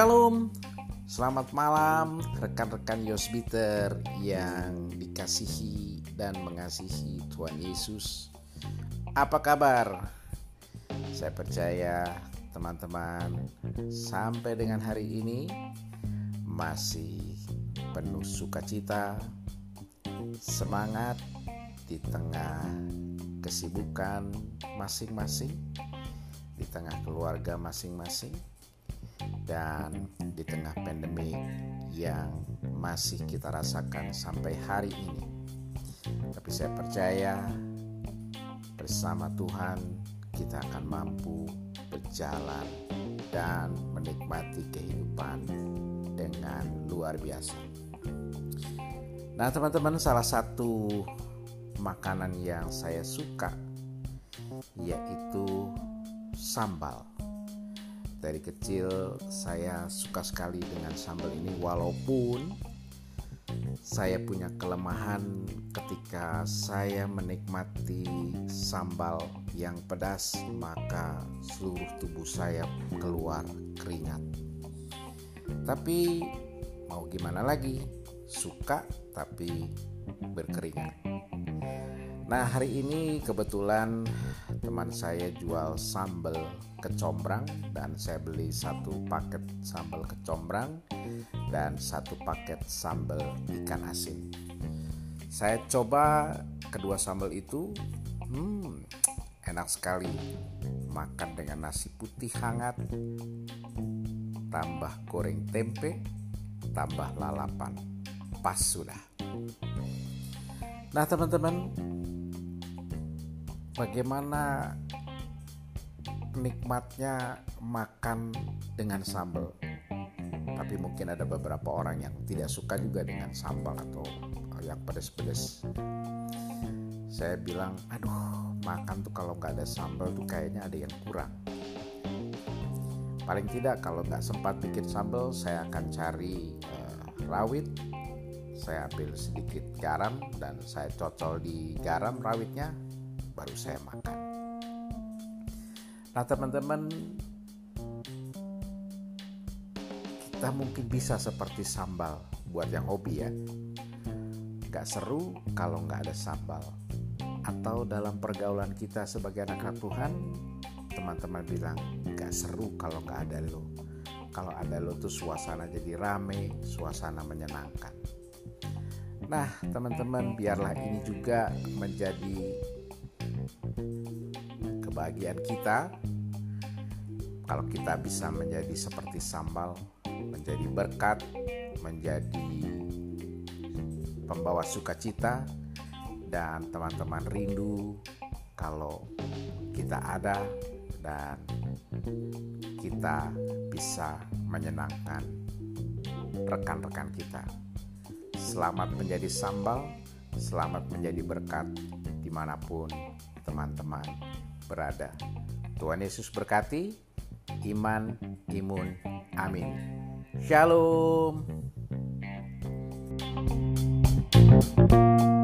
Shalom, selamat malam rekan-rekan Yosbiter yang dikasihi dan mengasihi Tuhan Yesus. Apa kabar? Saya percaya teman-teman sampai dengan hari ini masih penuh sukacita, semangat di tengah kesibukan masing-masing, di tengah keluarga masing-masing dan di tengah pandemi yang masih kita rasakan sampai hari ini. Tapi saya percaya bersama Tuhan kita akan mampu berjalan dan menikmati kehidupan dengan luar biasa. Nah, teman-teman, salah satu makanan yang saya suka yaitu sambal dari kecil saya suka sekali dengan sambal ini walaupun saya punya kelemahan ketika saya menikmati sambal yang pedas maka seluruh tubuh saya keluar keringat. Tapi mau gimana lagi? Suka tapi berkeringat nah hari ini kebetulan teman saya jual sambal kecombrang dan saya beli satu paket sambal kecombrang dan satu paket sambal ikan asin. Saya coba kedua sambal itu, hmm, enak sekali. Makan dengan nasi putih hangat, tambah goreng tempe, tambah lalapan. Pas sudah. Nah, teman-teman, bagaimana nikmatnya makan dengan sambal? Tapi mungkin ada beberapa orang yang tidak suka juga dengan sambal atau yang pedas-pedas saya bilang aduh makan tuh kalau nggak ada sambal tuh kayaknya ada yang kurang. Paling tidak kalau nggak sempat bikin sambal saya akan cari uh, rawit. Saya ambil sedikit garam dan saya cocol di garam rawitnya baru saya makan. Nah teman-teman kita mungkin bisa seperti sambal buat yang hobi ya. Gak seru kalau nggak ada sambal. Atau dalam pergaulan kita sebagai anak-anak Tuhan, teman-teman bilang gak seru kalau nggak ada lo. Kalau ada lo tuh suasana jadi rame, suasana menyenangkan. Nah, teman-teman, biarlah ini juga menjadi kebahagiaan kita kalau kita bisa menjadi seperti sambal, menjadi berkat, menjadi pembawa sukacita dan teman-teman rindu kalau kita ada dan kita bisa menyenangkan rekan-rekan kita. Selamat menjadi sambal, selamat menjadi berkat di mana pun teman-teman berada. Tuhan Yesus berkati, iman, imun, amin. Shalom. thank you